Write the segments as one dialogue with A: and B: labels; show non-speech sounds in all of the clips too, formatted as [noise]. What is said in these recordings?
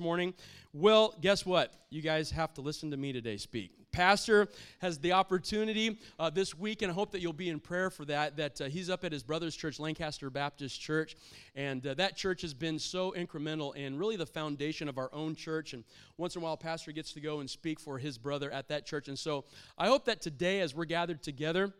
A: morning? Well, guess what? You guys have to listen to me today speak. Pastor has the opportunity uh, this week, and I hope that you'll be in prayer for that. That uh, he's up at his brother's church, Lancaster Baptist Church, and uh, that church has been so incremental and really the foundation of our own church. And once in a while, Pastor gets to go and speak for his brother at that church. And so I hope that today, as we're gathered together,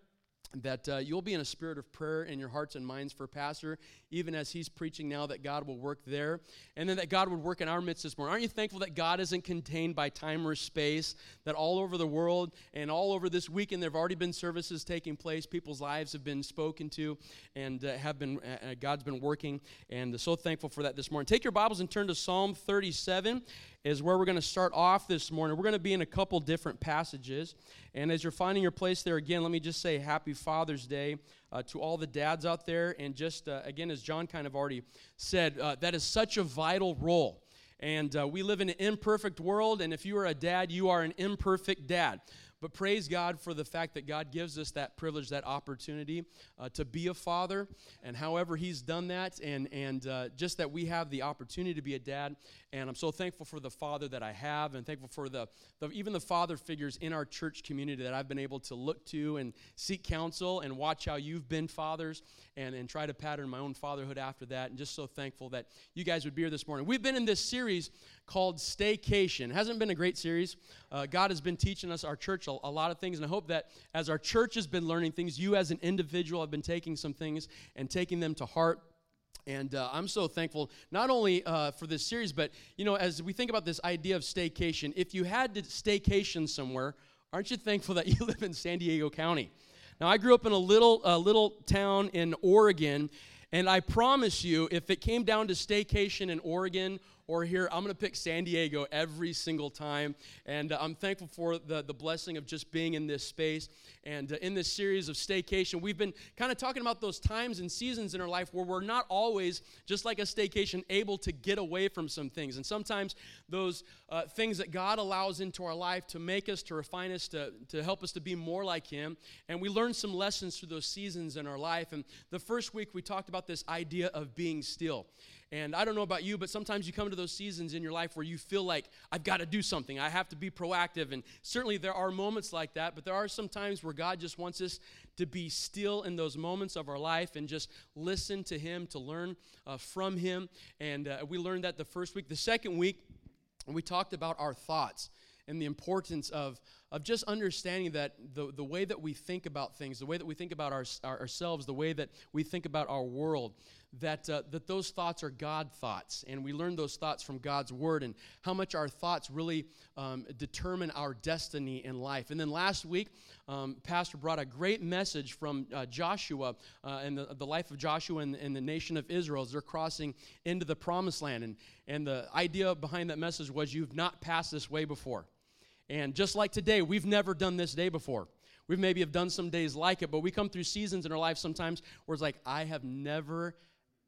A: that uh, you'll be in a spirit of prayer in your hearts and minds for Pastor, even as he's preaching now, that God will work there, and then that God would work in our midst this morning. Aren't you thankful that God isn't contained by time or space, that all over the world and all over this weekend there have already been services taking place, people's lives have been spoken to, and uh, have been, uh, uh God's been working, and so thankful for that this morning. Take your Bibles and turn to Psalm 37, is where we're going to start off this morning. We're going to be in a couple different passages. And as you're finding your place there again, let me just say happy Father's Day uh, to all the dads out there. And just uh, again, as John kind of already said, uh, that is such a vital role. And uh, we live in an imperfect world, and if you are a dad, you are an imperfect dad. But praise God for the fact that God gives us that privilege, that opportunity uh, to be a father, and however He's done that, and, and uh, just that we have the opportunity to be a dad. And I'm so thankful for the father that I have, and thankful for the, the even the father figures in our church community that I've been able to look to and seek counsel and watch how you've been fathers and, and try to pattern my own fatherhood after that. And just so thankful that you guys would be here this morning. We've been in this series called Staycation. It hasn't been a great series. Uh, God has been teaching us, our church, a, a, lot of things. And I hope that as our church has been learning things, you as an individual have been taking some things and taking them to heart. And uh, I'm so thankful, not only uh, for this series, but, you know, as we think about this idea of staycation, if you had to staycation somewhere, aren't you thankful that [laughs] you live in San Diego County? Now, I grew up in a little, uh, little town in Oregon, and I promise you, if it came down to staycation in Oregon or here, I'm going to pick San Diego every single time. And uh, I'm thankful for the, the blessing of just being in this space. And uh, in this series of staycation, we've been kind of talking about those times and seasons in our life where we're not always, just like a staycation, able to get away from some things. And sometimes those uh, things that God allows into our life to make us, to refine us, to, to help us to be more like Him. And we learn some lessons through those seasons in our life. And the first week, we talked about this idea of being still. And I don't know about you, but sometimes you come to those seasons in your life where you feel like, I've got to do something. I have to be proactive. And certainly there are moments like that, but there are some times where God just wants us to be still in those moments of our life and just listen to Him, to learn uh, from Him. And uh, we learned that the first week. The second week, we talked about our thoughts and the importance of, of just understanding that the, the way that we think about things, the way that we think about our, our ourselves, the way that we think about our world, that, uh, that those thoughts are God thoughts. And we learn those thoughts from God's Word and how much our thoughts really um, determine our destiny in life. And then last week, um, Pastor brought a great message from uh, Joshua uh, and the, the life of Joshua and, and the nation of Israel as they're crossing into the promised land. And, and the idea behind that message was you've not passed this way before. And just like today, we've never done this day before. We maybe have done some days like it, but we come through seasons in our life sometimes where it's like, I have never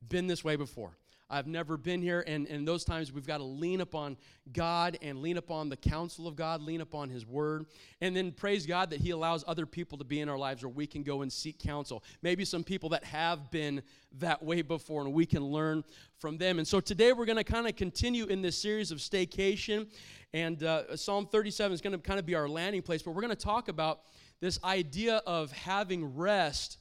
A: been this way before. I've never been here, and in those times we've got to lean upon God and lean upon the counsel of God, lean upon His Word, and then praise God that He allows other people to be in our lives where we can go and seek counsel. Maybe some people that have been that way before, and we can learn from them. And so today we're going to kind of continue in this series of staycation, and uh, Psalm 37 is going to kind of be our landing place, but we're going to talk about this idea of having rest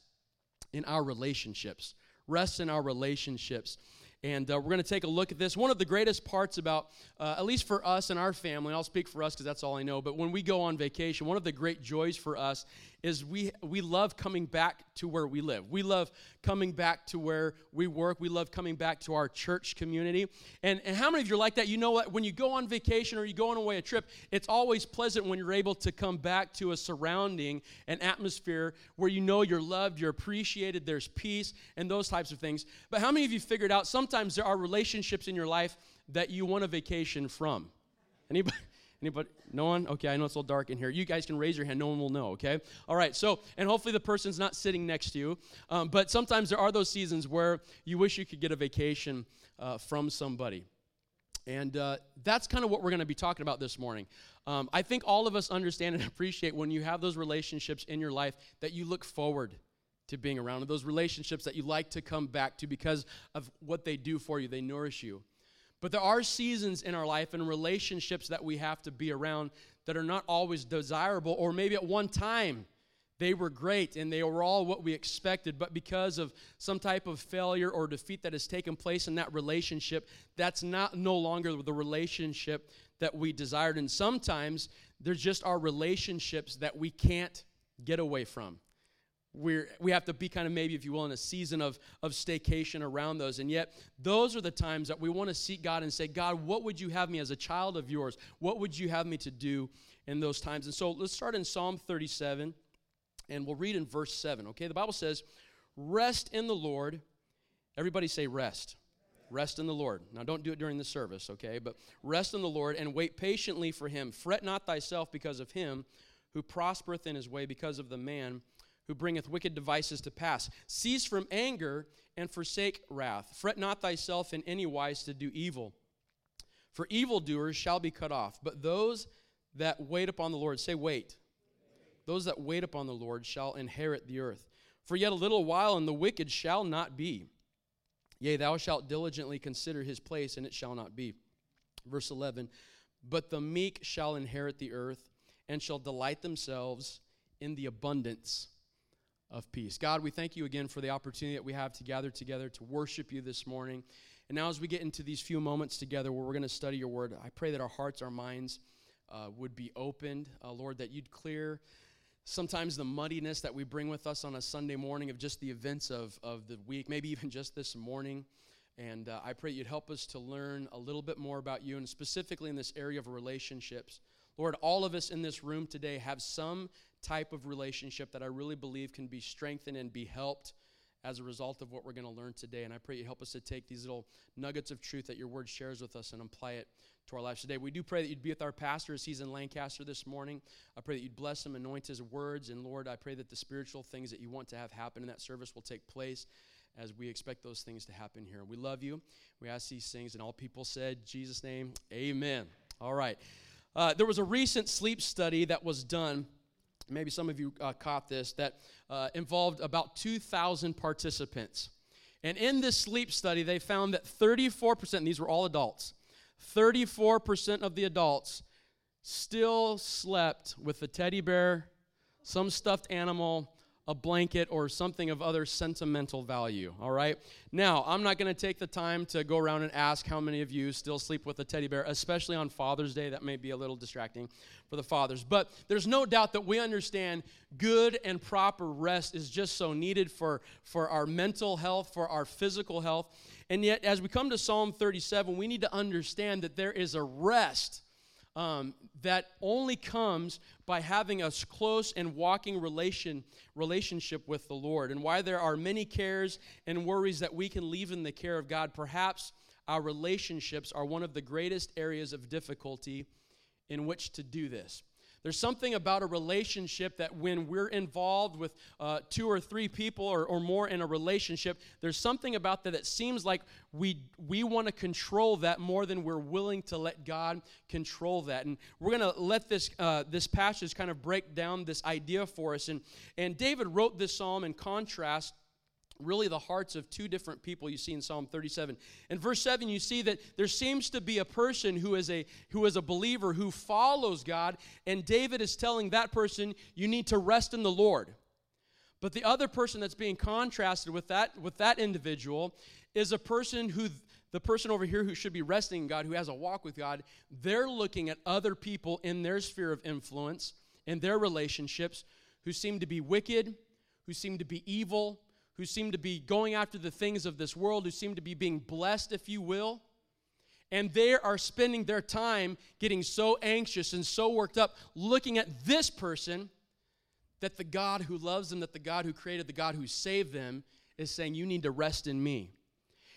A: in our relationships rests in our relationships. And uh, we're going to take a look at this. One of the greatest parts about, uh, at least for us and our family, and I'll speak for us because that's all I know, but when we go on vacation, one of the great joys for us is we, we love coming back to where we live. We love coming back to where we work. We love coming back to our church community. And, and how many of you are like that? You know what? When you go on vacation or you go on away a trip, it's always pleasant when you're able to come back to a surrounding, an atmosphere where you know you're loved, you're appreciated, there's peace, and those types of things. But how many of you figured out sometimes there are relationships in your life that you want a vacation from? Anybody? Anybody? No one? Okay, I know it's a little dark in here. You guys can raise your hand. No one will know, okay? All right, so, and hopefully the person's not sitting next to you. Um, but sometimes there are those seasons where you wish you could get a vacation uh, from somebody. And uh, that's kind of what we're going to be talking about this morning. Um, I think all of us understand and [laughs] appreciate when you have those relationships in your life that you look forward to being around, those relationships that you like to come back to because of what they do for you, they nourish you. But there are seasons in our life and relationships that we have to be around that are not always desirable, or maybe at one time they were great and they were all what we expected, but because of some type of failure or defeat that has taken place in that relationship, that's not no longer the relationship that we desired. And sometimes there's just our relationships that we can't get away from we're, we have to be kind of maybe, if you will, in a season of, of staycation around those. And yet, those are the times that we want to seek God and say, God, what would you have me as a child of yours? What would you have me to do in those times? And so let's start in Psalm 37, and we'll read in verse 7. Okay, the Bible says, Rest in the Lord. Everybody say, Rest. Rest in the Lord. Now, don't do it during the service, okay? But rest in the Lord and wait patiently for him. Fret not thyself because of him who prospereth in his way, because of the man who bringeth wicked devices to pass. Cease from anger and forsake wrath. Fret not thyself in any wise to do evil. For evildoers shall be cut off, but those that wait upon the Lord, say, wait. Those that wait upon the Lord shall inherit the earth. For yet a little while, and the wicked shall not be. Yea, thou shalt diligently consider his place, and it shall not be. Verse 11 But the meek shall inherit the earth, and shall delight themselves in the abundance of peace. God, we thank you again for the opportunity that we have to gather together to worship you this morning. And now, as we get into these few moments together where we're going to study your word, I pray that our hearts, our minds uh, would be opened. Uh, Lord, that you'd clear sometimes the muddiness that we bring with us on a Sunday morning of just the events of, of the week, maybe [laughs] even just this morning. And uh, I pray you'd help us to learn a little bit more about you, and specifically in this area of relationships. Lord, all of us in this room today have some type of relationship that I really believe can be strengthened and be helped as a result of what we're going to learn today. And I pray you help us to take these little nuggets of truth that your word shares with us and apply it to our lives today. We do pray that you'd be with our pastor as he's in Lancaster this morning. I pray that you'd bless him, anoint his words. And Lord, I pray that the spiritual things that you want to have happen in that service will take place as we expect those things to happen here. We love you. We ask these things. And all people said, Jesus' name, amen. All right. Uh, there was a recent sleep study that was done maybe some of you uh, caught this, that uh, involved about 2,000 participants. And in this sleep study, they found that 34%, and these were all adults, 34% of the adults still slept with a teddy bear, some stuffed animal, a blanket or something of other sentimental value, all right? Now, I'm not going to take the time to go around and ask how many of you still sleep with a teddy bear, especially on Father's Day. That may be a little distracting for the fathers. But there's no doubt that we understand good and proper rest is just so needed for, for our mental health, for our physical health. And yet, as we come to Psalm 37, we need to understand that there is a rest um, that only comes by having a close and walking relation, relationship with the Lord. And why there are many cares and worries that we can leave in the care of God, perhaps our relationships are one of the greatest areas of difficulty in which to do this. There's something about a relationship that when we're involved with uh, two or three people or, or more in a relationship, there's something about that that seems like we, we want to control that more than we're willing to let God control that. And we're going to let this, uh, this passage kind of break down this idea for us. And, and David wrote this psalm in contrast really the hearts of two different people you see in Psalm 37. In verse 7 you see that there seems to be a person who is a who is a believer who follows God and David is telling that person you need to rest in the Lord. But the other person that's being contrasted with that with that individual is a person who the person over here who should be resting in God who has a walk with God, they're looking at other people in their sphere of influence in their relationships who seem to be wicked, who seem to be evil, who seem to be going after the things of this world, who seem to be being blessed, if you will. And they are spending their time getting so anxious and so worked up looking at this person that the God who loves them, that the God who created, the God who saved them, is saying, You need to rest in me.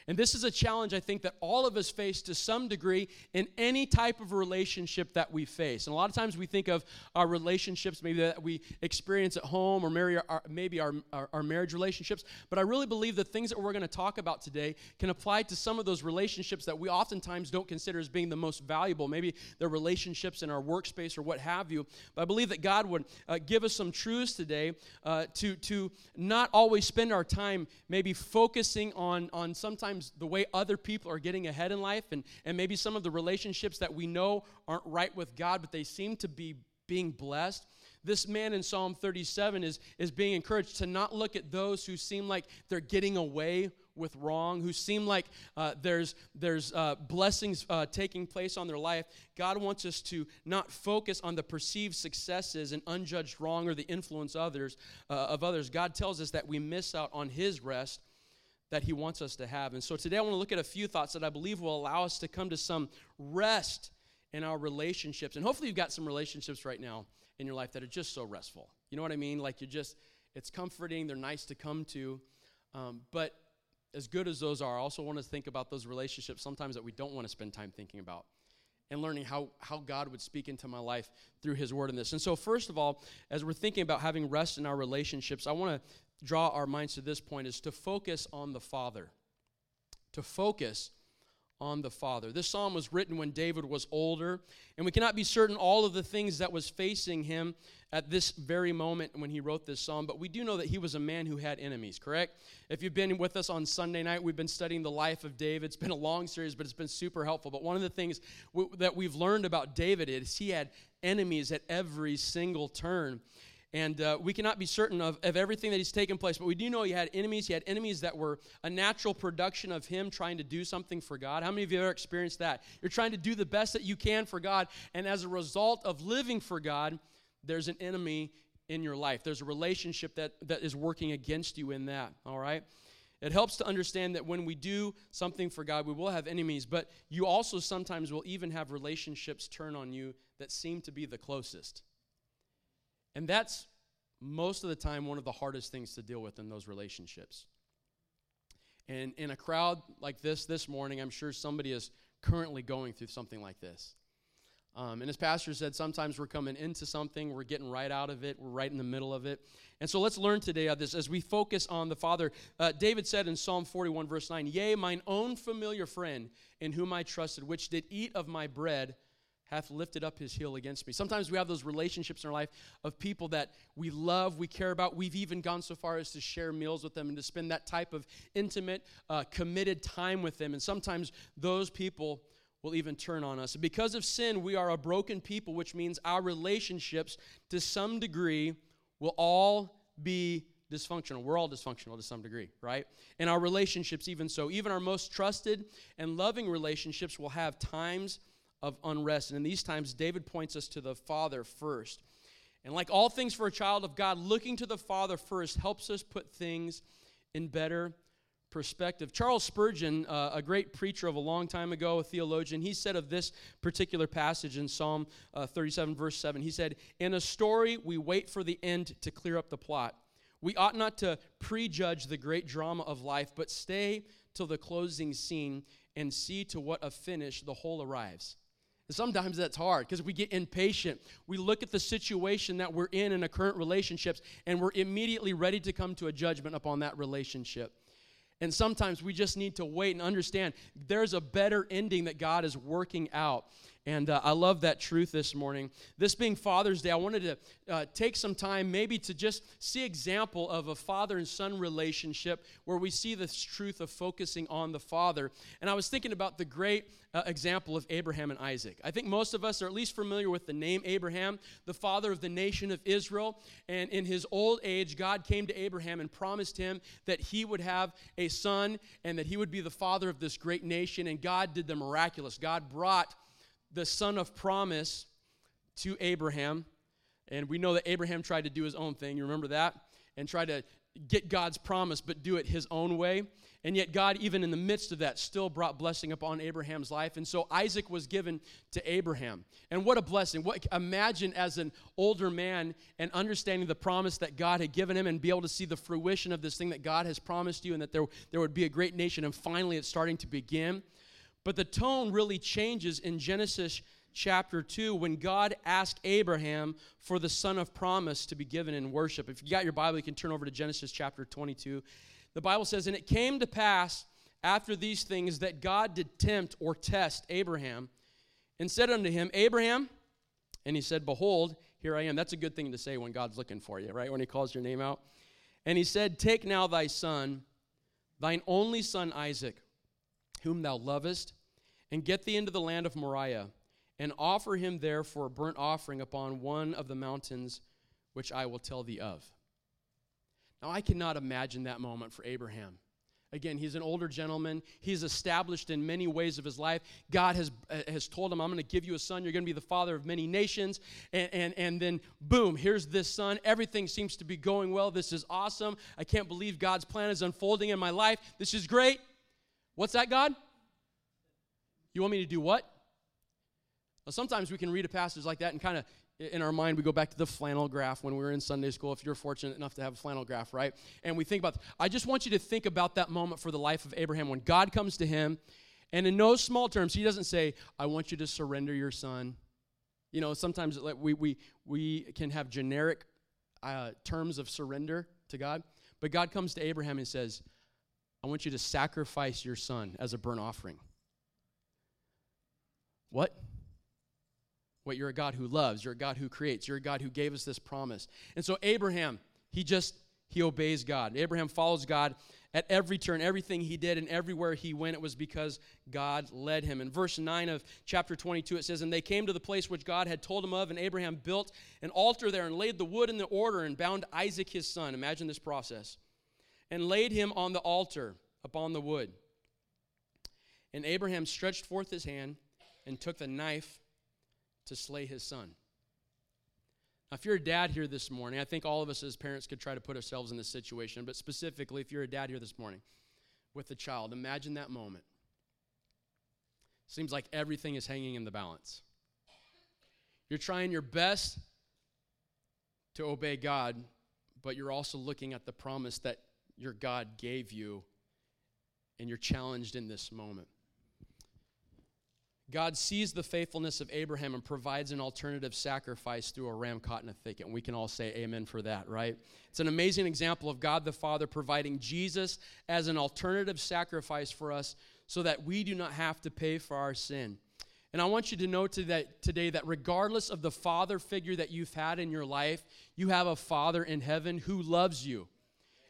A: And this is a challenge I think that all of us face to some degree in any type of relationship that we face. And a lot of times we think of our relationships, maybe that we experience at home or maybe our, maybe our, our, our marriage relationships. But I really believe the things that we're going to talk about today can apply to some of those relationships that we oftentimes don't consider as being the most valuable. Maybe the relationships in our workspace or what have you. But I believe that God would uh, give us some truths today uh, to, to not always spend our time maybe focusing on, on sometimes sometimes the way other people are getting ahead in life, and, and maybe some of the relationships that we know aren't right with God, but they seem to be being blessed. This man in Psalm 37 is, is being encouraged to not look at those who seem like they're getting away with wrong, who seem like uh, there's, there's uh, blessings uh, taking place on their life. God wants us to not focus on the perceived successes and unjudged wrong or the influence others, uh, of others. God tells us that we miss out on His rest that He wants us to have. And so today I want to look at a few thoughts that I believe will allow us to come to some rest in our relationships. And hopefully you've got some relationships right now in your life that are just so restful. You know what I mean? Like you just, it's comforting, they're nice to come to. Um, but as good as those are, I also want to think about those relationships sometimes that we don't want to spend time thinking about and learning how, how God would speak into my life through His Word in this. And so, first of all, as we're thinking about having rest in our relationships, I want to draw our minds to this point is to focus on the Father. To focus on the Father. This psalm was written when David was older, and we cannot be certain all of the things that was facing him at this very moment when he wrote this psalm, but we do know that he was a man who had enemies, correct? If you've been with us on Sunday night, we've been studying the life of David. It's been a long series, but it's been super helpful. But one of the things w- that we've learned about David is he had enemies at every single turn. And uh, we cannot be certain of, of everything that he's taken place, but we do know he had enemies. He had enemies that were a natural production of him trying to do something for God. How many of you have ever experienced that? You're trying to do the best that you can for God, and as a result of living for God, there's an enemy in your life. There's a relationship that, that is working against you in that, all right? It helps to understand that when we do something for God, we will have enemies, but you also sometimes will even have relationships turn on you that seem to be the closest. And that's most of the time one of the hardest things to deal with in those relationships. And in a crowd like this this morning, I'm sure somebody is currently going through something like this. Um, and as Pastor said, sometimes we're coming into something, we're getting right out of it, we're right in the middle of it. And so let's learn today of this as we focus on the Father. Uh, David said in Psalm 41, verse 9, Yea, mine own familiar friend, in whom I trusted, which did eat of my bread, hath lifted up his heel against me. Sometimes we have those relationships in our life of people that we love, we care about. We've even gone so far as to share meals with them and to spend that type of intimate, uh, committed time with them. And sometimes those people will even turn on us. Because of sin, we are a broken people, which means our relationships, to some degree, will all be dysfunctional. We're all dysfunctional to some degree, right? And our relationships, even so. Even our most trusted and loving relationships will have times of unrest. And in these times, David points us to the Father first. And like all things for a child of God, looking to the Father first helps us put things in better perspective. Charles Spurgeon, uh, a great preacher of a long time ago, a theologian, he said of this particular passage in Psalm uh, 37, verse 7, he said, In a story, we wait for the end to clear up the plot. We ought not to prejudge the great drama of life, but stay till the closing scene and see to what a finish the whole arrives. Sometimes that's hard because we get impatient. We look at the situation that we're in in a current relationships and we're immediately ready to come to a judgment upon that relationship. And sometimes we just need to wait and understand there's a better ending that God is working out. And uh, I love that truth this morning. This being Father's Day, I wanted to uh, take some time maybe to just see example of a father and son relationship where we see this truth of focusing on the Father. And I was thinking about the great uh, example of Abraham and Isaac. I think most of us are at least familiar with the name Abraham, the father of the nation of Israel. And in his old age, God came to Abraham and promised him that he would have a son and that he would be the father of this great nation. And God did the miraculous. God brought the son of promise to Abraham. And we know that Abraham tried to do his own thing. You remember that? And tried to get God's promise, but do it his own way. And yet, God, even in the midst of that, still brought blessing upon Abraham's life. And so Isaac was given to Abraham. And what a blessing. What, imagine as an older man and understanding the promise that God had given him and be able to see the fruition of this thing that God has promised you and that there, there would be a great nation. And finally, it's starting to begin. But the tone really changes in Genesis chapter 2 when God asked Abraham for the son of promise to be given in worship. If you got your Bible, you can turn over to Genesis chapter 22. The Bible says, And it came to pass after these things that God did tempt or test Abraham and said unto him, Abraham, and he said, Behold, here I am. That's a good thing to say when God's looking for you, right? When he calls your name out. And he said, Take now thy son, thine only son Isaac whom thou lovest, and get thee into the land of Moriah, and offer him there for a burnt offering upon one of the mountains which I will tell thee of. Now, I cannot imagine that moment for Abraham. Again, he's an older gentleman. He's established in many ways of his life. God has, uh, has told him, I'm going to give you a son. You're going to be the father of many nations. And, and, and then, boom, here's this son. Everything seems to be going well. This is awesome. I can't believe God's plan is unfolding in my life. This is great. What's that, God? You want me to do what? Well, sometimes we can read a passage like that and kind of in our mind, we go back to the flannel graph when we were in Sunday school, if you're fortunate enough to have a flannel graph, right? And we think about, I just want you to think about that moment for the life of Abraham when God comes to him, and in no small terms, he doesn't say, I want you to surrender your son. You know, sometimes we, we, we can have generic uh, terms of surrender to God, but God comes to Abraham and says, I want you to sacrifice your son as a burnt offering. What? What you're a God who loves, you're a God who creates, you're a God who gave us this promise. And so Abraham, he just he obeys God. Abraham follows God at every turn, everything he did, and everywhere he went, it was because God led him. In verse 9 of chapter 22, it says, And they came to the place which God had told him of, and Abraham built an altar there and laid the wood in the order and bound Isaac his son. Imagine this process. And laid him on the altar upon the wood. And Abraham stretched forth his hand and took the knife to slay his son. Now, if you're a dad here this morning, I think all of us as parents could try to put ourselves in this situation, but specifically, if you're a dad here this morning with a child, imagine that moment. Seems like everything is hanging in the balance. You're trying your best to obey God, but you're also looking at the promise that your God gave you, and you're challenged in this moment. God sees the faithfulness of Abraham and provides an alternative sacrifice through a ram caught in a thicket. And we can all say amen for that, right? It's an amazing example of God the Father providing Jesus as an alternative sacrifice for us so that we do not have to pay for our sin. And I want you to know today that regardless of the father figure that you've had in your life, you have a father in heaven who loves you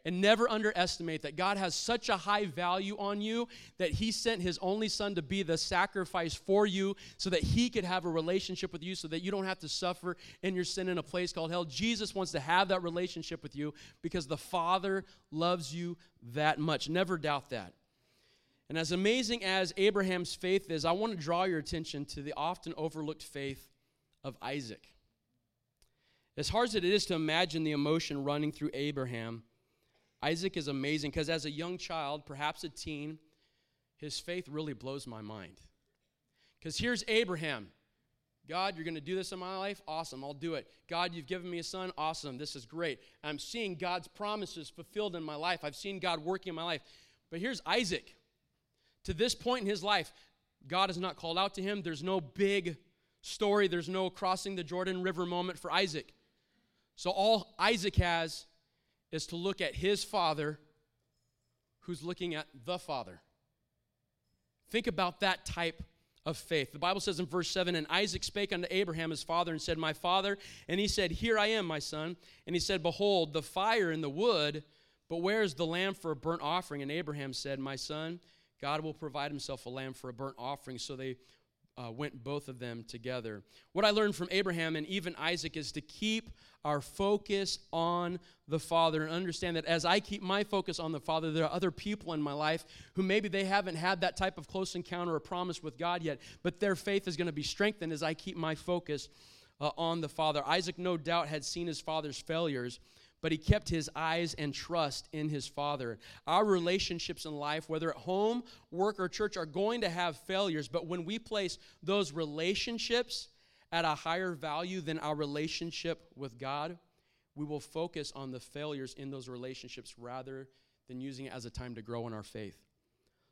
A: and never underestimate that God has such a high value on you that He sent His only Son to be the sacrifice for you so that He could have a relationship with you so that you don't have to suffer in your sin in a place called hell. Jesus wants to have that relationship with you because the Father loves you that much. Never doubt that. And as amazing as Abraham's faith is, I want to draw your attention to the often overlooked faith of Isaac. As hard as it is to imagine the emotion running through Abraham, Isaac is amazing because as a young child, perhaps a teen, his faith really blows my mind. Because here's Abraham. God, you're going to do this in my life? Awesome, I'll do it. God, you've given me a son? Awesome, this is great. I'm seeing God's promises fulfilled in my life. I've seen God working in my life. But here's Isaac. To this point in his life, God has not called out to him. There's no big story, there's no crossing the Jordan River moment for Isaac. So all Isaac has is to look at his father who's looking at the father. Think about that type of faith. The Bible says in verse 7 And Isaac spake unto Abraham his father and said, My father. And he said, Here I am, my son. And he said, Behold, the fire and the wood, but where is the lamb for a burnt offering? And Abraham said, My son, God will provide himself a lamb for a burnt offering. So they uh, went both of them together. What I learned from Abraham and even Isaac is to keep our focus on the Father and understand that as I keep my focus on the Father, there are other people in my life who maybe they haven't had that type of close encounter or promise with God yet, but their faith is going to be strengthened as I keep my focus uh, on the Father. Isaac, no doubt, had seen his father's failures but he kept his eyes and trust in his Father. Our relationships in life, whether at home, work, or church, are going to have failures, but when we place those relationships at a higher value than our relationship with God, we will focus on the failures in those relationships rather than using it as a time to grow in our faith.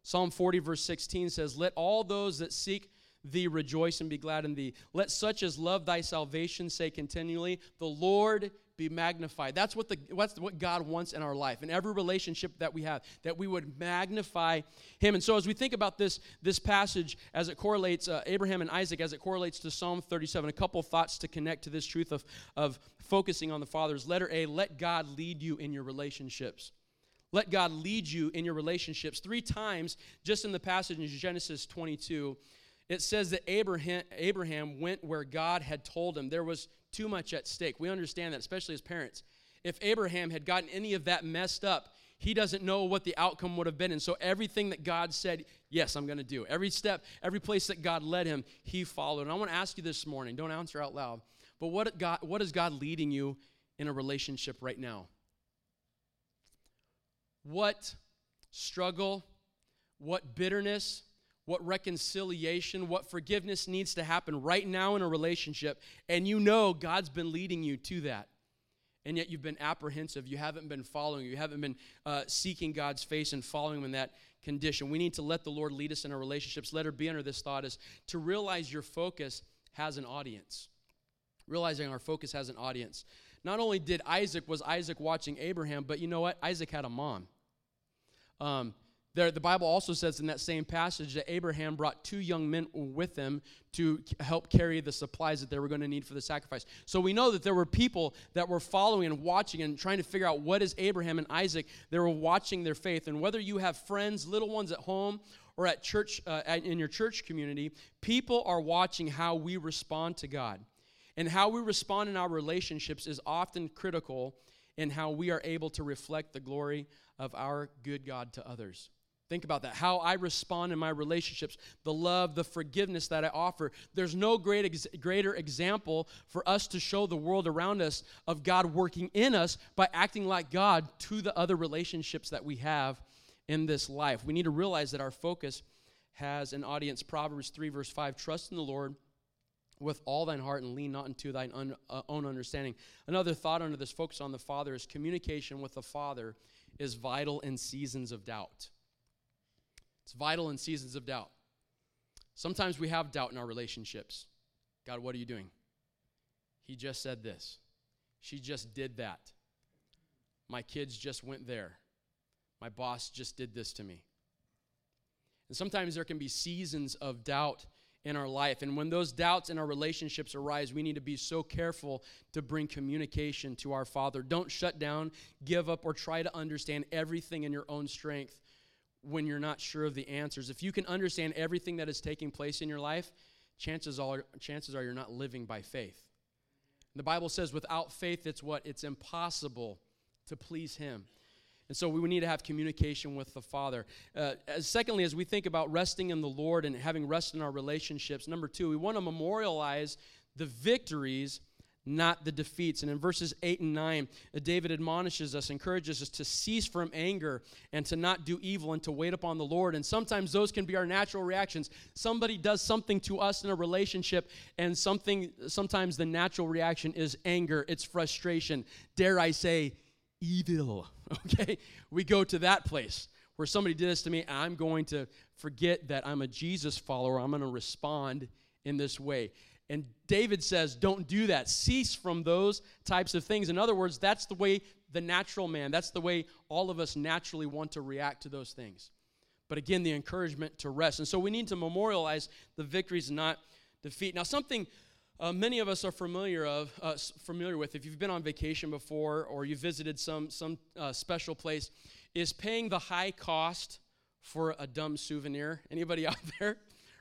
A: Psalm 40, verse 16 says, Let all those that seek thee rejoice and be glad in thee. Let such as love thy salvation say continually, The Lord be magnified. That's what, the, what's what God wants in our life, in every relationship that we have, that we would magnify Him. And so, as we think about this, this passage as it correlates, uh, Abraham and Isaac, as it correlates to Psalm 37, a couple thoughts to connect to this truth of, of focusing on the Father's. Letter A, let God lead you in your relationships. Let God lead you in your relationships. Three times, just in the passage in Genesis 22, it says that Abraham, Abraham went where God had told him. There was too much at stake. We understand that, especially as parents. If Abraham had gotten any of that messed up, he doesn't know what the outcome would have been. And so everything that God said, yes, I'm going to do. Every step, every place that God led him, he followed. And I want to ask you this morning, don't answer out loud, but what, God, what is God leading you in a relationship right now? What struggle, what bitterness, what reconciliation, what forgiveness needs to happen right now in a relationship, and you know God's been leading you to that. And yet you've been apprehensive. You haven't been following. You haven't been uh, seeking God's face and following Him in that condition. We need to let the Lord lead us in our relationships. Let her be under this thought is to realize your focus has an audience. Realizing our focus has an audience. Not only did Isaac, was Isaac watching Abraham, but you know what? Isaac had a mom. Um, there, the Bible also says in that same passage that Abraham brought two young men with him to help carry the supplies that they were going to need for the sacrifice. So we know that there were people that were following and watching and trying to figure out what is Abraham and Isaac. They were watching their faith. And whether you have friends, little ones at home, or at church, uh, in your church community, people are watching how we respond to God. And how we respond in our relationships is often critical in how we are able to reflect the glory of our good God to others. Think about that. How I respond in my relationships, the love, the forgiveness that I offer. There's no great ex- greater example for us to show the world around us of God working in us by acting like God to the other relationships that we have in this life. We need to realize that our focus has an audience. Proverbs 3, verse 5 Trust in the Lord with all thine heart and lean not into thine un, uh, own understanding. Another thought under this focus on the Father is communication with the Father is vital in seasons of doubt. It's vital in seasons of doubt. Sometimes we have doubt in our relationships. God, what are you doing? He just said this. She just did that. My kids just went there. My boss just did this to me. And sometimes there can be seasons of doubt in our life. And when those doubts in our relationships arise, we need to be so careful to bring communication to our Father. Don't shut down, give up, or try to understand everything in your own strength when you're not sure of the answers. If you can understand everything that is taking place in your life, chances are, chances are you're not living by faith. The Bible says without faith, it's what? It's impossible to please Him. And so we need to have communication with the Father. Uh, as, secondly, as we think about resting in the Lord and having rest in our relationships, number two, we want to memorialize the victories not the defeats. And in verses 8 and 9, uh, David admonishes us, encourages us to cease from anger and to not do evil and to wait upon the Lord. And sometimes those can be our natural reactions. Somebody does something to us in a relationship, and something sometimes the natural reaction is anger, it's frustration. Dare I say, evil. [laughs] Okay? We go to that place where somebody did this to me, I'm going to forget that I'm a Jesus follower. I'm going to respond in this way. And David says, don't do that. Cease from those types of things. In other words, that's the way the natural man, that's the way all of us naturally want to react to those things. But again, the encouragement to rest. And so we need to memorialize the victories, not defeat. Now, something uh, many of us are familiar of uh, familiar with if you've been on vacation before or you visited some some uh, special place is paying the high cost for a dumb souvenir anybody [laughs] out there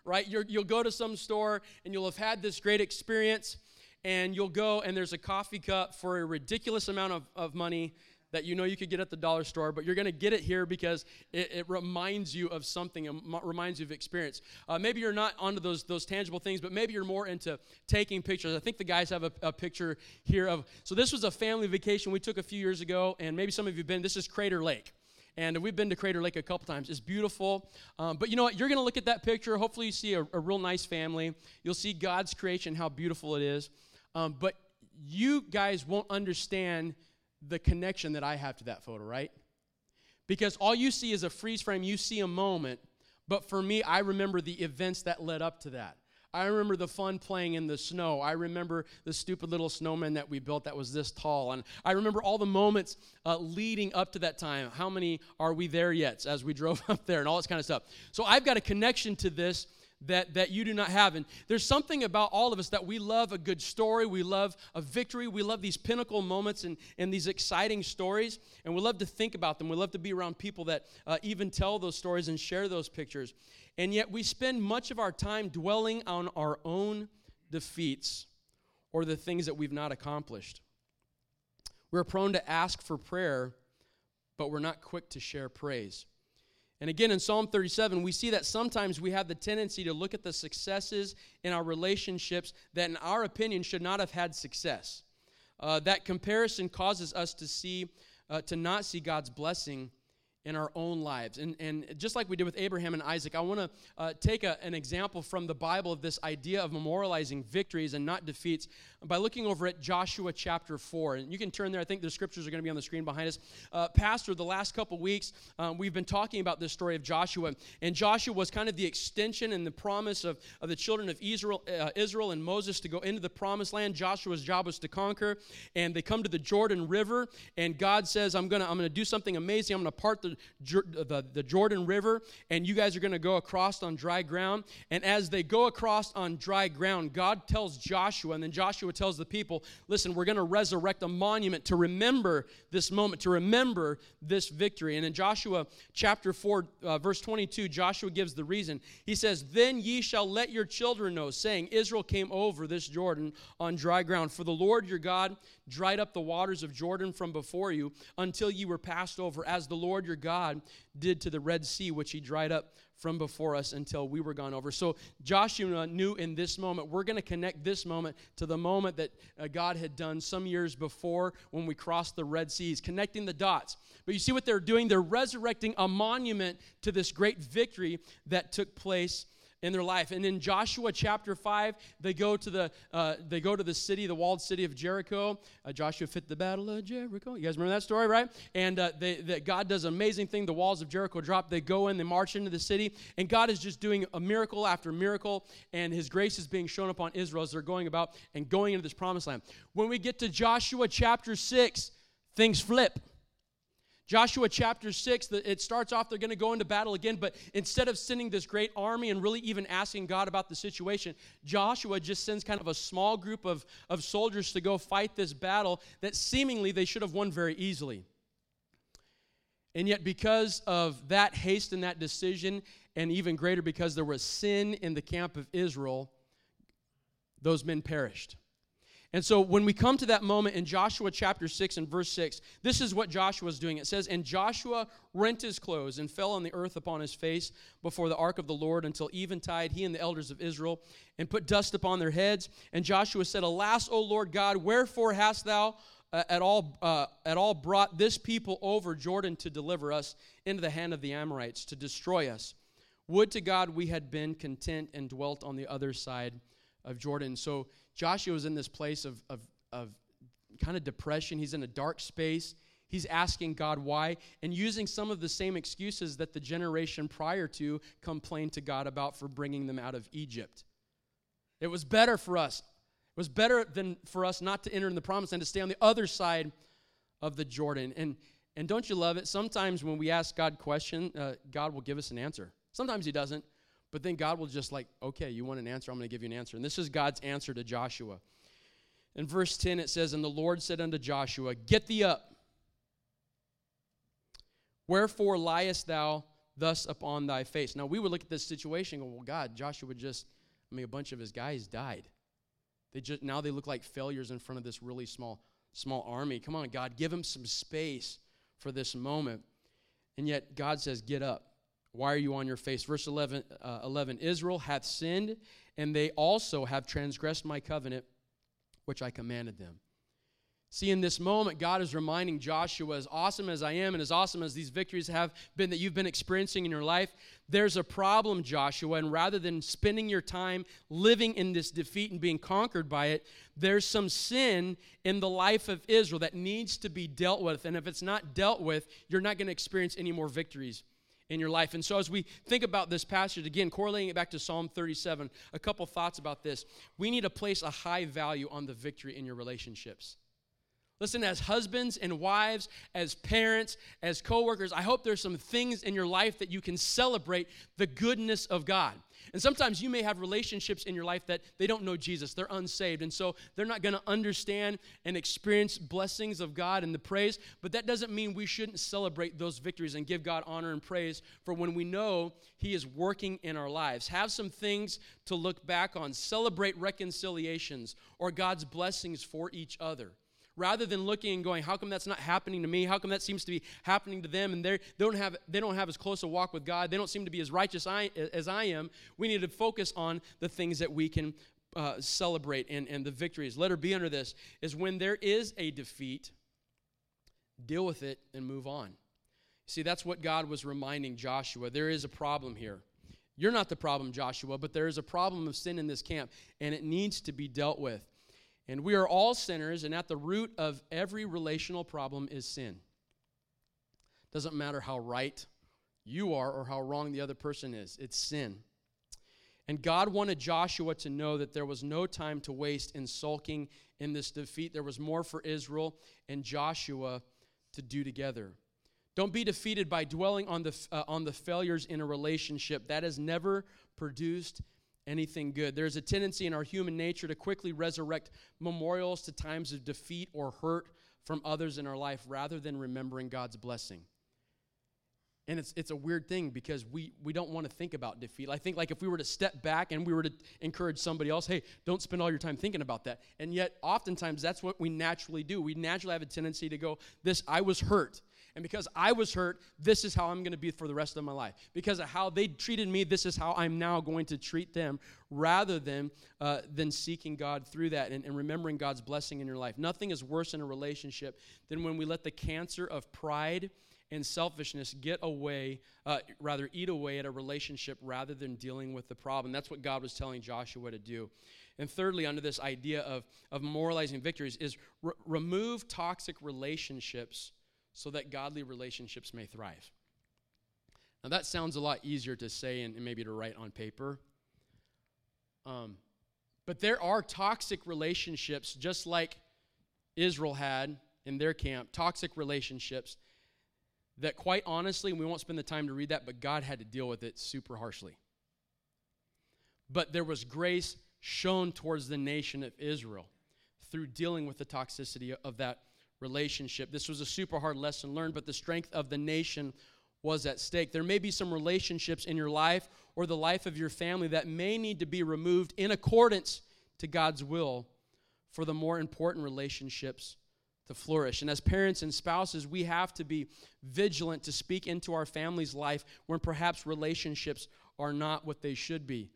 A: right? you will go to some store and you'll have had this great experience, and you'll go and there's a coffee cup for a ridiculous amount of, of money that you know you could get at the dollar store, but you're going to get it here because it, it, reminds you of something, it reminds you of experience. Uh, maybe you're not onto those those tangible things, but maybe you're more into taking pictures. I think the guys have a, a picture here of. So this was a family vacation we took a few years ago, and maybe some of you've been. This is Crater Lake. And we've been to Crater Lake a couple times. It's beautiful. Um, but you know what? You're going to look at that picture. Hopefully, you see a, a, real nice family. You'll see God's creation, how beautiful it is. Um, but you guys won't understand the connection that I have to that photo, right? Because all you see is a freeze frame, you see a moment. But for me, I remember the events that led up to that. I remember the fun playing in the snow. I remember the stupid little snowman that we built that was this tall. And I remember all the moments uh, leading up to that time. How many are we there yet as we [laughs] drove up there and all this kind of stuff. So I've got a connection to this that, that you do not have. And there's something about all of us that we love a good story. We love a victory. We love these pinnacle moments and, and these exciting stories. And we love to think about them. We love to be around people that uh, even tell those stories and share those pictures. And yet we spend much of our time dwelling on our own defeats or the things that we've not accomplished. We're prone to ask for prayer, but we're not quick to share praise. And again, in Psalm 37, we see that sometimes we have the tendency to look at the successes in our relationships that, in our opinion, should not have had success. Uh, that comparison causes us to see, uh, to not see God's blessing in our own lives. And, and just like we did with Abraham and Isaac, I want to uh, take a, an example from the Bible of this idea of memorializing victories and not defeats by looking over at Joshua chapter 4. And you can turn there. I think the scriptures are going to be on the screen behind us. Uh, Pastor, the last couple weeks, um, we've been talking about this story of Joshua. And Joshua was kind of the extension and the promise of, of the children of Israel, uh, Israel and Moses to go into the promised land. Joshua's job was to conquer. And they come to the Jordan River. And God says, I'm going to I'm to do something amazing. I'm going to part the, the, the Jordan River. And you guys are going to go across on dry ground. And as they go across on dry ground, God tells Joshua, and then Joshua Joshua tells the people, listen, we're going to resurrect a monument to remember this moment, to remember this victory. And in Joshua chapter 4, uh, verse 22, Joshua gives the reason. He says, Then ye shall let your children know, saying, Israel came over this Jordan on dry ground. For the Lord your God dried up the waters of Jordan from before you until ye were passed over, as the Lord your God did to the Red Sea, which he dried up from before us until we were gone over. So Joshua knew in this moment, we're going to connect this moment to the moment that uh, God had done some years before when we crossed the Red Seas, connecting the dots. But you see what they're doing? They're resurrecting a monument to this great victory that took place in their life. And in Joshua chapter 5, they go to the, uh, they go to the city, the walled city of Jericho. Uh, Joshua fit the battle of Jericho. You guys remember that story, right? And uh, they, that God does an amazing thing. The walls of Jericho drop. They go in, they march into the city. And God is just doing a miracle after miracle. And his grace is being shown upon Israel as they're going about and going into this promised land. When we get to Joshua chapter 6, things flip. Joshua chapter 6, it starts off, they're going to go into battle again, but instead of sending this great army and really even asking God about the situation, Joshua just sends kind of a small group of, of soldiers to go fight this battle that seemingly they should have won very easily. And yet, because of that haste and that decision, and even greater because there was sin in the camp of Israel, those men perished. And so when we come to that moment in Joshua chapter 6 and verse 6, this is what Joshua is doing. It says, And Joshua rent his clothes and fell on the earth upon his face before the ark of the Lord until eventide, he and the elders of Israel, and put dust upon their heads. And Joshua said, Alas, O Lord God, wherefore hast thou uh, at all, uh, at all brought this people over Jordan to deliver us into the hand of the Amorites, to destroy us? Would to God we had been content and dwelt on the other side of Jordan. So Joshua is in this place of, of, of kind of depression. He's in a dark space. He's asking God why and using some of the same excuses that the generation prior to complained to God about for bringing them out of Egypt. It was better for us. It was better than for us not to enter in the promised land, to stay on the other side of the Jordan. And, and don't you love it? Sometimes when we ask God question, uh, God will give us an answer. Sometimes he doesn't. But then God will just like, okay, you want an answer? I'm going to give you an answer. And this is God's answer to Joshua. In verse 10, it says, And the Lord said unto Joshua, Get thee up. Wherefore liest thou thus upon thy face? Now, we would look at this situation and go, Well, God, Joshua just, I mean, a bunch of his guys died. They just, now they look like failures in front of this really small, small army. Come on, God, give him some space for this moment. And yet, God says, Get up. Why are you on your face? Verse 11, uh, 11 Israel hath sinned, and they also have transgressed my covenant, which I commanded them. See, in this moment, God is reminding Joshua, as awesome as I am and as awesome as these victories have been that you've been experiencing in your life, there's a problem, Joshua. And rather than spending your time living in this defeat and being conquered by it, there's some sin in the life of Israel that needs to be dealt with. And if it's not dealt with, you're not going to experience any more victories in your life. And so, as we think about this passage, again, correlating it back to Psalm 37, a couple thoughts about this. We need to place a high value on the victory in your relationships. Listen, as husbands and wives, as parents, as coworkers, I hope there's some things in your life that you can celebrate the goodness of God. And sometimes you may have relationships in your life that they don't know Jesus, they're unsaved, and so they're not going to understand and experience blessings of God and the praise, but that doesn't mean we shouldn't celebrate those victories and give God honor and praise for when we know He is working in our lives. Have some things to look back on, celebrate reconciliations or God's blessings for each other rather than looking and going how come that's not happening to me? How come that seems to be happening to them? And they don't have they don't have as close a walk with god. They don't seem to be as righteous I, as i am. We need to focus on the things that we can uh, celebrate and, and the victories. Let her be under this is when there is a defeat deal with it and move on. See that's what god was reminding joshua. There is a problem here. You're not the problem joshua but there is a problem of sin in this camp and it needs to be dealt with and we are all sinners, and at the root of every relational problem is sin. Doesn't matter how right you are or how wrong the other person is, it's sin. And God wanted Joshua to know that there was no time to waste in sulking in this defeat. There was more for Israel and Joshua to do together. Don't be defeated by dwelling on the, uh, on the failures in a relationship. That has never produced anything good. There's a tendency in our human nature to quickly resurrect memorials to times of defeat or hurt from others in our life rather than remembering God's blessing. And it's, it's a weird thing because we, we don't want to think about defeat. I think like if we were to step back and we were to encourage somebody else, hey, don't spend all your time thinking about that. And yet oftentimes that's what we naturally do. We naturally have a tendency to go, this, I was hurt. And because I was hurt, this is how I'm going to be for the rest of my life. Because of how they treated me, this is how I'm now going to treat them, rather than, uh, than seeking God through that and, and remembering God's blessing in your life. Nothing is worse in a relationship than when we let the cancer of pride and selfishness get away, uh, rather eat away at a relationship rather than dealing with the problem. That's what God was telling Joshua to do. And thirdly, under this idea of, of moralizing victories, is re- remove toxic relationships so that godly relationships may thrive. Now, that sounds a lot easier to say and, and maybe to write on paper. Um, but there are toxic relationships, just like Israel had in their camp, toxic relationships that, quite honestly, we won't spend the time to read that, but God had to deal with it super harshly. But there was grace shown towards the nation of Israel through dealing with the toxicity of that relationship. This was a super hard lesson learned, but the strength of the nation was at stake. There may be some relationships in your life or the life of your family that may need to be removed in accordance to God's will for the more important relationships to flourish. And as parents and spouses, we have to be vigilant to speak into our family's life when perhaps relationships are not what they should be.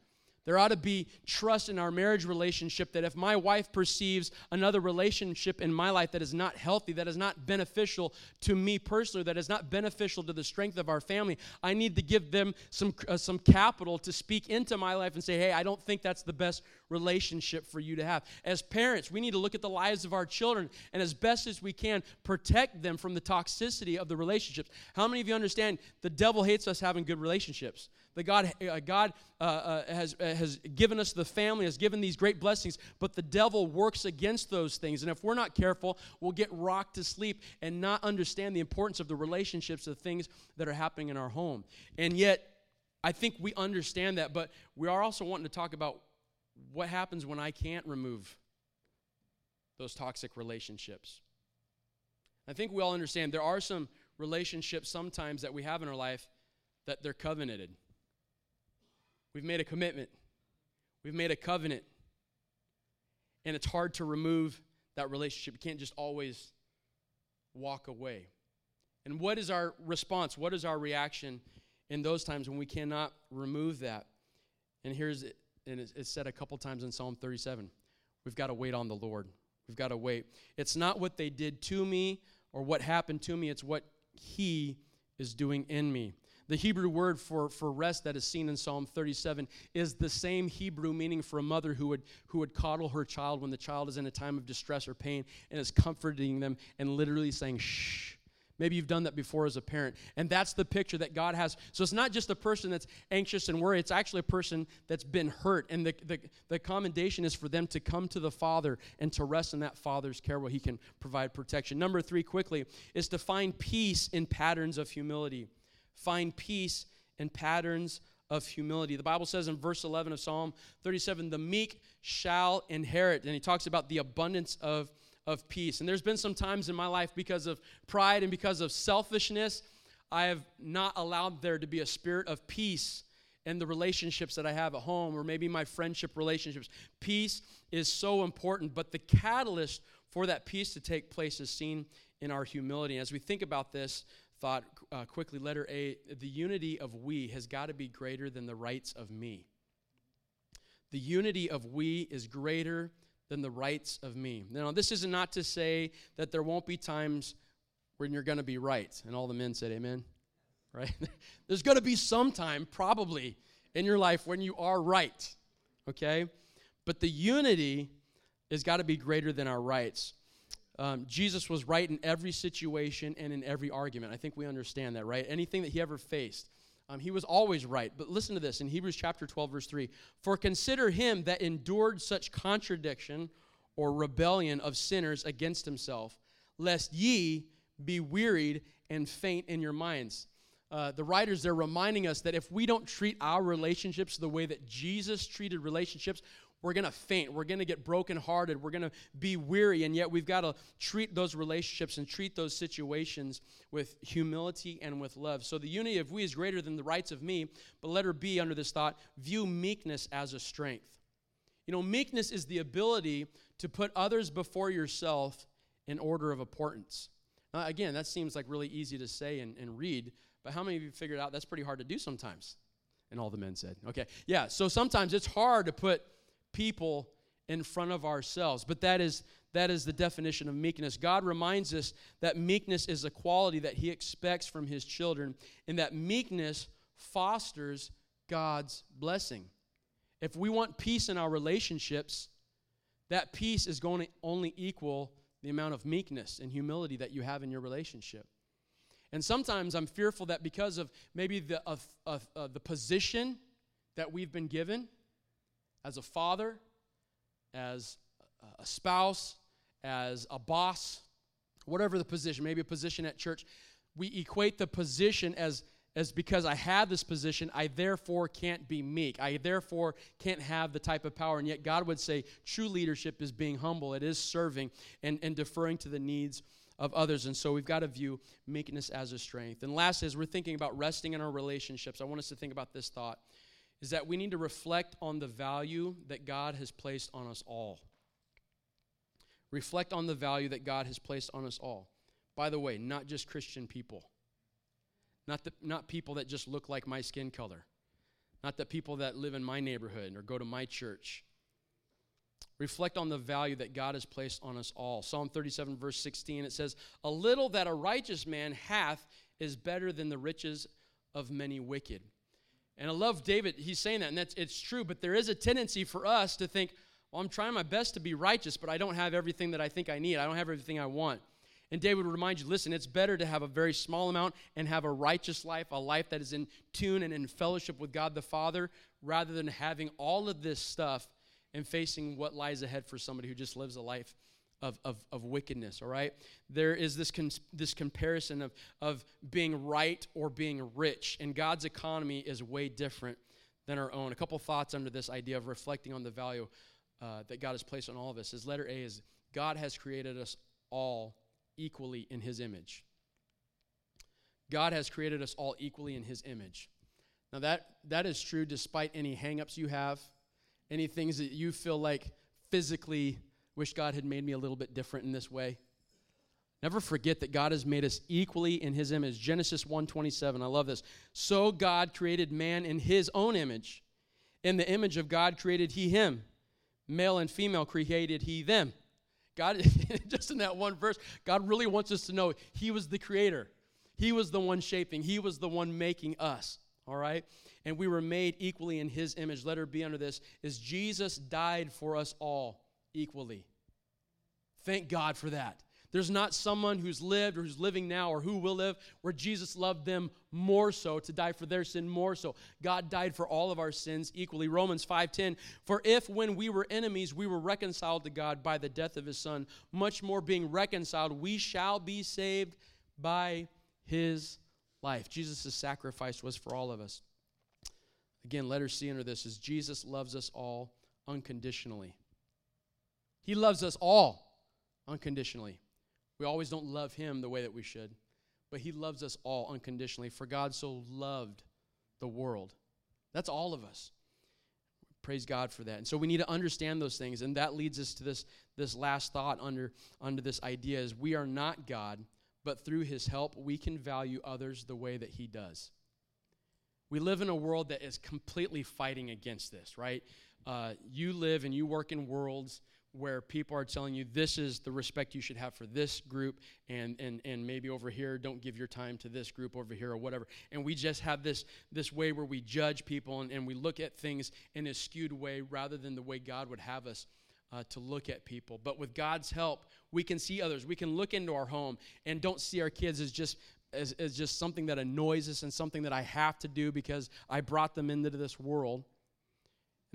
A: There ought to be trust in our marriage relationship that if my wife perceives another relationship in my life that is not healthy, that is not beneficial to me personally, that is not beneficial to the strength of our family, I need to give them some, uh, some capital to speak into my life and say, hey, I don't think that's the best relationship for you to have. As parents, we need to look at the lives of our children and as best as we can protect them from the toxicity of the relationships. How many of you understand the devil hates us having good relationships? that God, uh, God uh, uh, has, uh, has given us the family, has given these great blessings, but the devil works against those things. And if we're not careful, we'll get rocked to sleep and not understand the importance of the relationships, the things that are happening in our home. And yet, I think we understand that, but we are also wanting to talk about what happens when I can't remove those toxic relationships. I think we all understand there are some relationships sometimes that we have in our life that they're covenanted. We've made a commitment, we've made a covenant. And it's hard to remove that relationship. You can't just always walk away. And what is our response? What is our reaction in those times when we cannot remove that? And here's and it's said a couple times in Psalm 37 we've got to wait on the Lord. We've got to wait. It's not what they did to me or what happened to me, it's what He is doing in me. The Hebrew word for, for rest that is seen in Psalm 37 is the same Hebrew meaning for a mother who would, who would coddle her child when the child is in a time of distress or pain and is comforting them and literally saying, shh, Maybe you've done that before as a parent. And that's the picture that God has. So it's not just a person that's anxious and worried, it's actually a person that's been hurt. And the, the, the commendation is for them to come to the Father and to rest in that Father's care where He can provide protection. Number three, quickly, is to find peace in patterns of humility. Find peace in patterns of humility. The Bible says in verse 11 of Psalm 37, the meek shall inherit. And He talks about the abundance of of peace. And there's been some times in my life because of pride and because of selfishness, I have not allowed there to be a spirit of peace in the relationships that I have at home or maybe my friendship relationships. Peace is so important, but the catalyst for that peace to take place is seen in our humility. As we think about this thought uh, quickly, letter A, the unity of we has got to be greater than the rights of me. The unity of we is greater than the rights of me. Now, this is not to say that there won't be times when you're going to be right. And all the men said, Amen. Right? [laughs] There's going to be some time, probably, in your life when you are right. Okay? But the unity has got to be greater than our rights. Um, Jesus was right in every situation and in every argument. I think we understand that, right? Anything that he ever faced. Um, he was always right. But listen to this in Hebrews chapter 12, verse 3 For consider him that endured such contradiction or rebellion of sinners against himself, lest ye be wearied and faint in your minds. Uh, the writers, they're reminding us that if we don't treat our relationships the way that Jesus treated relationships, we're going to faint. We're going to get brokenhearted. We're going to be weary. And yet, we've got to treat those relationships and treat those situations with humility and with love. So, the unity of we is greater than the rights of me. But let her be under this thought view meekness as a strength. You know, meekness is the ability to put others before yourself in order of importance. Now, again, that seems like really easy to say and, and read, but how many of you figured out that's pretty hard to do sometimes? And all the men said, okay. Yeah, so sometimes it's hard to put people in front of ourselves. But that is that is the definition of meekness. God reminds us that meekness is a quality that he expects from his children and that meekness fosters God's blessing. If we want peace in our relationships, that peace is going to only equal the amount of meekness and humility that you have in your relationship. And sometimes I'm fearful that because of maybe the, of, of, of the position that we've been given, as a father, as a spouse, as a boss, whatever the position, maybe a position at church, we equate the position as as because I have this position, I therefore can't be meek. I therefore can't have the type of power. And yet, God would say true leadership is being humble, it is serving and, and deferring to the needs of others. And so, we've got to view meekness as a strength. And last, as we're thinking about resting in our relationships, I want us to think about this thought is that we need to reflect on the value that God has placed on us all. Reflect on the value that God has placed on us all. By the way, not just Christian people, not, the, not people that just look like my skin color, not the people that live in my neighborhood or go to my church. Reflect on the value that God has placed on us all. Psalm 37, verse 16, it says, A little that a righteous man hath is better than the riches of many wicked. And I love David, he's saying that, and that's it's true, but there is a tendency for us to think, well, I'm trying my best to be righteous, but I don't have everything that I think I need. I don't have everything I want. And David would remind you listen, it's better to have a very small amount and have a righteous life, a life that is in tune and in fellowship with God the Father, rather than having all of this stuff and facing what lies ahead for somebody who just lives a life of, of, of wickedness, all right? There is this, cons- this comparison of, of being right or being rich, and God's economy is way different than our own. A couple thoughts under this idea of reflecting on the value uh, that God has placed on all of us is letter A is God has created us all equally in His image. God has created us all equally in His image. Now, that, that is true despite any hangups you have, any things that you feel like physically wish God had made me a little bit different in this way. Never forget that God has made us equally in his image. Genesis 1:27. I love this. So God created man in his own image. In the image of God created he him. Male and female created he them. God [laughs] just in that one verse, God really wants us to know he was the creator. He was the one shaping. He was the one making us. All right? And we were made equally in his image. Let her be under this is Jesus died for us all equally. Thank God for that. There's not someone who's lived or who's living now or who will live where Jesus loved them more so to die for their sin more so. God died for all of our sins equally. Romans 5:10 For if when we were enemies we were reconciled to God by the death of his son, much more being reconciled we shall be saved by his life. Jesus' sacrifice was for all of us. Again, letter C under this is Jesus loves us all unconditionally. He loves us all unconditionally. We always don't love him the way that we should, but he loves us all unconditionally. For God so loved the world. That's all of us. Praise God for that. And so we need to understand those things. And that leads us to this, this last thought under, under this idea is we are not God, but through his help, we can value others the way that he does. We live in a world that is completely fighting against this, right? Uh, you live and you work in worlds where people are telling you this is the respect you should have for this group and and and maybe over here don't give your time to this group over here or whatever. And we just have this this way where we judge people and, and we look at things in a skewed way rather than the way god would have us uh, to look at people. But with god's help we can see others. We can look into our home and don't see our kids as just as, as just something that annoys us and something that i have to do because i brought them into this world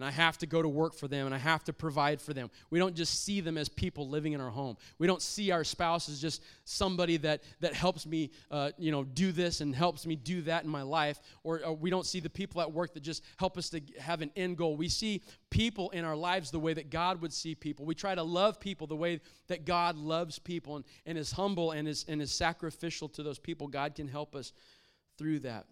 A: and I have to go to work for them and I have to provide for them. We don't just see them as people living in our home. We don't see our spouse as just somebody that, that helps me, uh, you know, do this and helps me do that in my life. Or, or we don't see the people at work that just help us to have an end goal. We see people in our lives the way that God would see people. We try to love people the way that God loves people and, and is humble and is, and is sacrificial to those people. God can help us through that.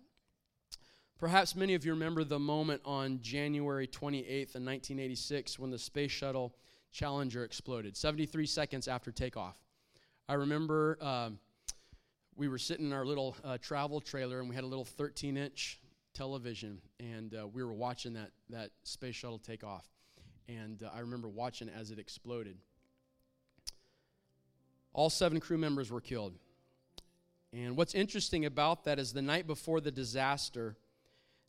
A: Perhaps many of you remember the moment on January 28th in 1986 when the Space Shuttle Challenger exploded, 73 seconds after takeoff. I remember um, we were sitting in our little uh, travel trailer and we had a little 13 inch television and uh, we were watching that, that space shuttle take off. And uh, I remember watching as it exploded. All seven crew members were killed. And what's interesting about that is the night before the disaster,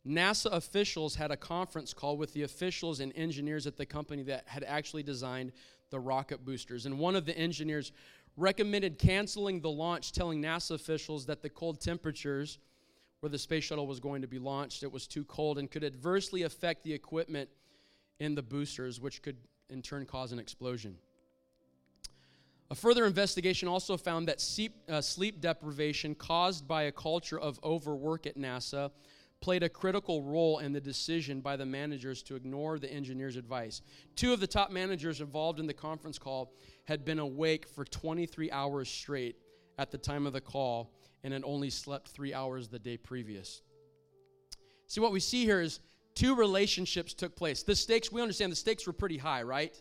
A: NASA officials had a conference call with the officials and engineers at the company that had actually designed the rocket boosters. And one of the engineers recommended canceling the launch, telling NASA officials that the cold temperatures where the space shuttle was going to be launched, it was too cold and could adversely affect the equipment in the boosters, which could in turn cause an explosion. A further investigation also found that sleep, uh, sleep deprivation caused by a culture of overwork at NASA played a critical role in the decision by the managers to ignore the engineer's advice. Two of the top managers involved in the conference call had been awake for 23 hours straight at the time of the call and had only slept three hours the day previous. See, what we see here is two relationships took place. The stakes, we understand the stakes were pretty high, right?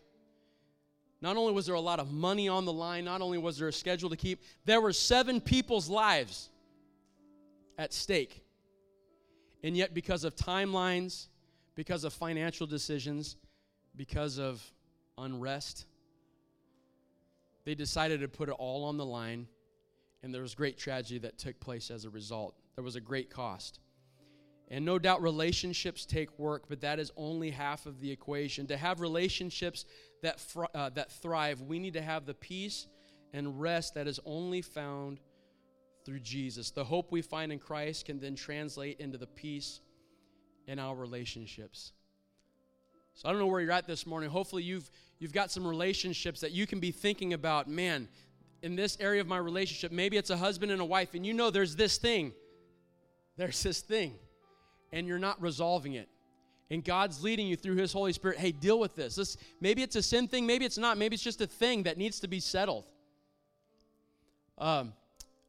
A: Not only was there a lot of money on the line, not only was there a schedule to keep, there were seven people's lives at stake. And yet, because of timelines, because of financial decisions, because of unrest, they decided to put it all on the line, and there was great tragedy that took place as a result. There was a great cost. And no doubt relationships take work, but that is only half of the equation. To have relationships that, fr- uh, that thrive, we need to have the peace and rest that is only found through Jesus. The hope we find in Christ can then translate into the peace in our relationships. So I don't know where you're at this morning. Hopefully you've you've got some relationships that you can be thinking about, man, in this area of my relationship, maybe it's a husband and a wife and you know there's this thing. There's this thing and you're not resolving it. And God's leading you through his Holy Spirit, "Hey, deal with this." This maybe it's a sin thing, maybe it's not. Maybe it's just a thing that needs to be settled. Um,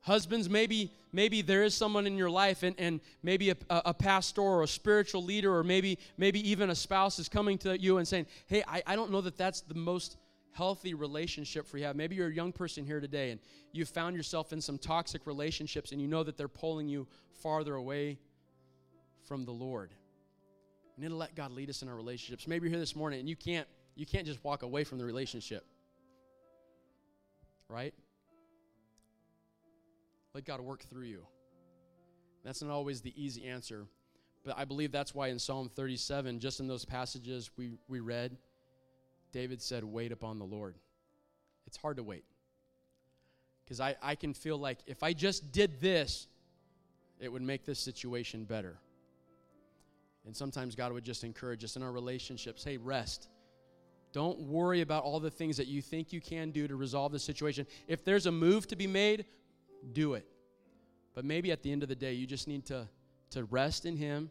A: Husbands, maybe maybe there is someone in your life and, and maybe a, a pastor or a spiritual leader or maybe maybe even a spouse is coming to you and saying, hey, I, I don't know that that's the most healthy relationship for you. have. Maybe you're a young person here today and you found yourself in some toxic relationships and you know that they're pulling you farther away from the Lord. We need to let God lead us in our relationships. Maybe you're here this morning and you can't you can't just walk away from the relationship. Right? Let God work through you. That's not always the easy answer, but I believe that's why in Psalm 37, just in those passages we, we read, David said, Wait upon the Lord. It's hard to wait. because I, I can feel like if I just did this, it would make this situation better. And sometimes God would just encourage us in our relationships hey, rest. Don't worry about all the things that you think you can do to resolve the situation. If there's a move to be made, do it. But maybe at the end of the day, you just need to, to rest in Him,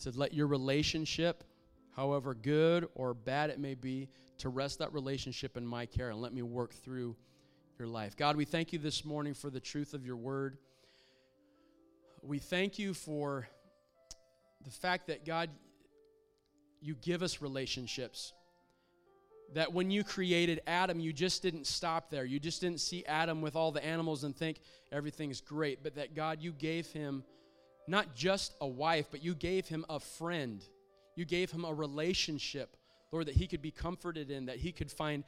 A: to let your relationship, however good or bad it may be, to rest that relationship in my care and let me work through your life. God, we thank you this morning for the truth of your word. We thank you for the fact that, God, you give us relationships. That when you created Adam, you just didn't stop there. You just didn't see Adam with all the animals and think everything's great, but that God, you gave him not just a wife, but you gave him a friend. You gave him a relationship, Lord, that he could be comforted in, that he could find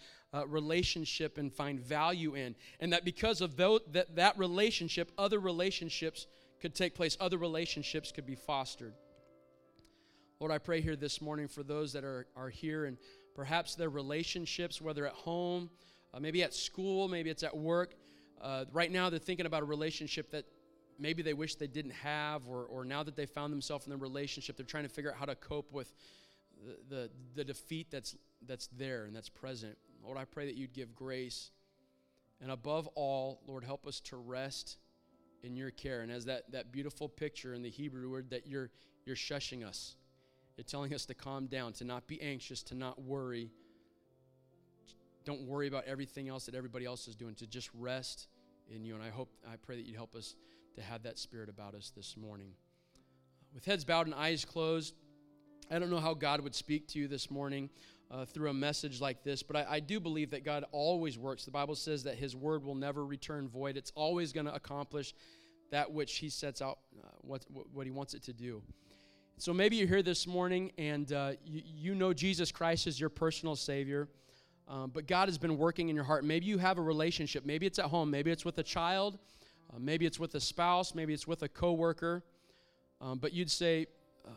A: relationship and find value in. And that because of that, that relationship, other relationships could take place, other relationships could be fostered. Lord, I pray here this morning for those that are, are here and perhaps their relationships, whether at home, uh, maybe at school, maybe it's at work. Uh, right now, they're thinking about a relationship that maybe they wish they didn't have, or, or now that they found themselves in a relationship, they're trying to figure out how to cope with the, the, the defeat that's, that's there and that's present. Lord, I pray that you'd give grace. And above all, Lord, help us to rest in your care. And as that, that beautiful picture in the Hebrew word that you're, you're shushing us, you're telling us to calm down, to not be anxious, to not worry. Don't worry about everything else that everybody else is doing, to just rest in you. And I hope, I pray that you'd help us to have that spirit about us this morning. With heads bowed and eyes closed, I don't know how God would speak to you this morning uh, through a message like this, but I, I, do believe that God always works. The Bible says that His word will never return void, it's always going to accomplish that which He sets out, uh, what, what He wants it to do. So maybe you're here this morning and uh, you, you, know Jesus Christ is your personal Savior, um, but God has been working in your heart. Maybe you have a relationship. Maybe it's at home. Maybe it's with a child. Uh, maybe it's with a spouse. Maybe it's with a coworker. Um, but you'd say, uh,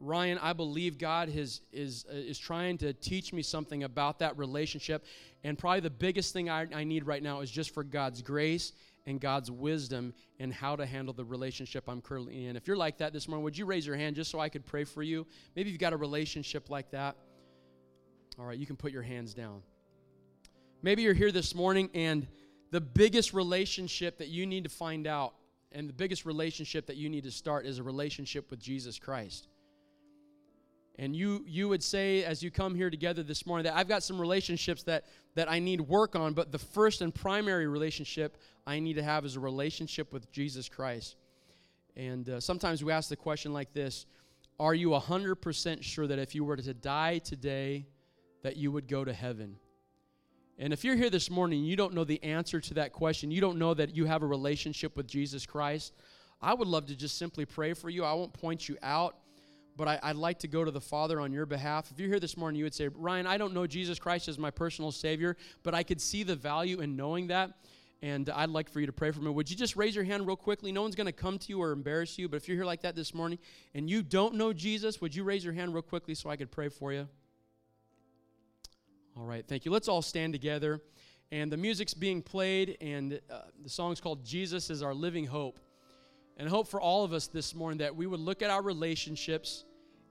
A: Ryan, I believe God is, is, uh, is trying to teach me something about that relationship. And probably the biggest thing I, I need right now is just for God's grace and God's wisdom in how to handle the relationship I'm currently in. If you're like that this morning, would you raise your hand just so I could pray for you? Maybe you've got a relationship like that. All right, you can put your hands down. Maybe you're here this morning and the biggest relationship that you need to find out and the biggest relationship that you need to start is a relationship with Jesus Christ. And you you would say as you come here together this morning that I've got some relationships that that I need work on, but the first and primary relationship I need to have is a relationship with Jesus Christ. And uh, sometimes we ask the question like this, are you 100% sure that if you were to die today that you would go to heaven? And if you're here this morning you don't know the answer to that question, you don't know that you have a relationship with Jesus Christ, I would love to just simply pray for you. I won't point you out but I, would like to go to the Father on your behalf. If you're here this morning, you would say, Ryan, I don't know Jesus Christ as my personal Savior, but I could see the value in knowing that. And I'd like for you to pray for me. Would you just raise your hand real quickly? No one's going to come to you or embarrass you, but if you're here like that this morning and you don't know Jesus, would you raise your hand real quickly so I could pray for you? All right, thank you. Let's all stand together. And the music's being played, and uh, the song's called Jesus is Our Living Hope. And hope for all of us this morning that we would look at our relationships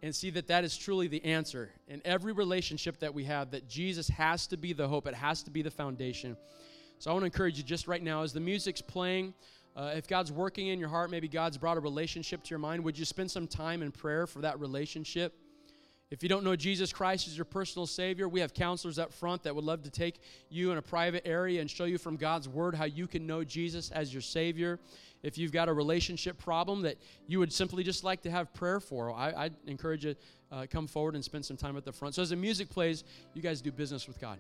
A: and see that that is truly the answer in every relationship that we have, that Jesus has to be the hope, it has to be the foundation. So I want to encourage you just right now, as the music's playing, uh, if God's working in your heart, maybe God's brought a relationship to your mind, would you spend some time in prayer for that relationship? If you don't know Jesus Christ as your personal Savior, we have counselors up front that would love to take you in a private area and show you from God's Word how you can know Jesus as your Savior if you've got a relationship problem that you would simply just like to have prayer for, I, I encourage you uh, come forward and spend some time at the front. So as the music plays, you guys do business with God.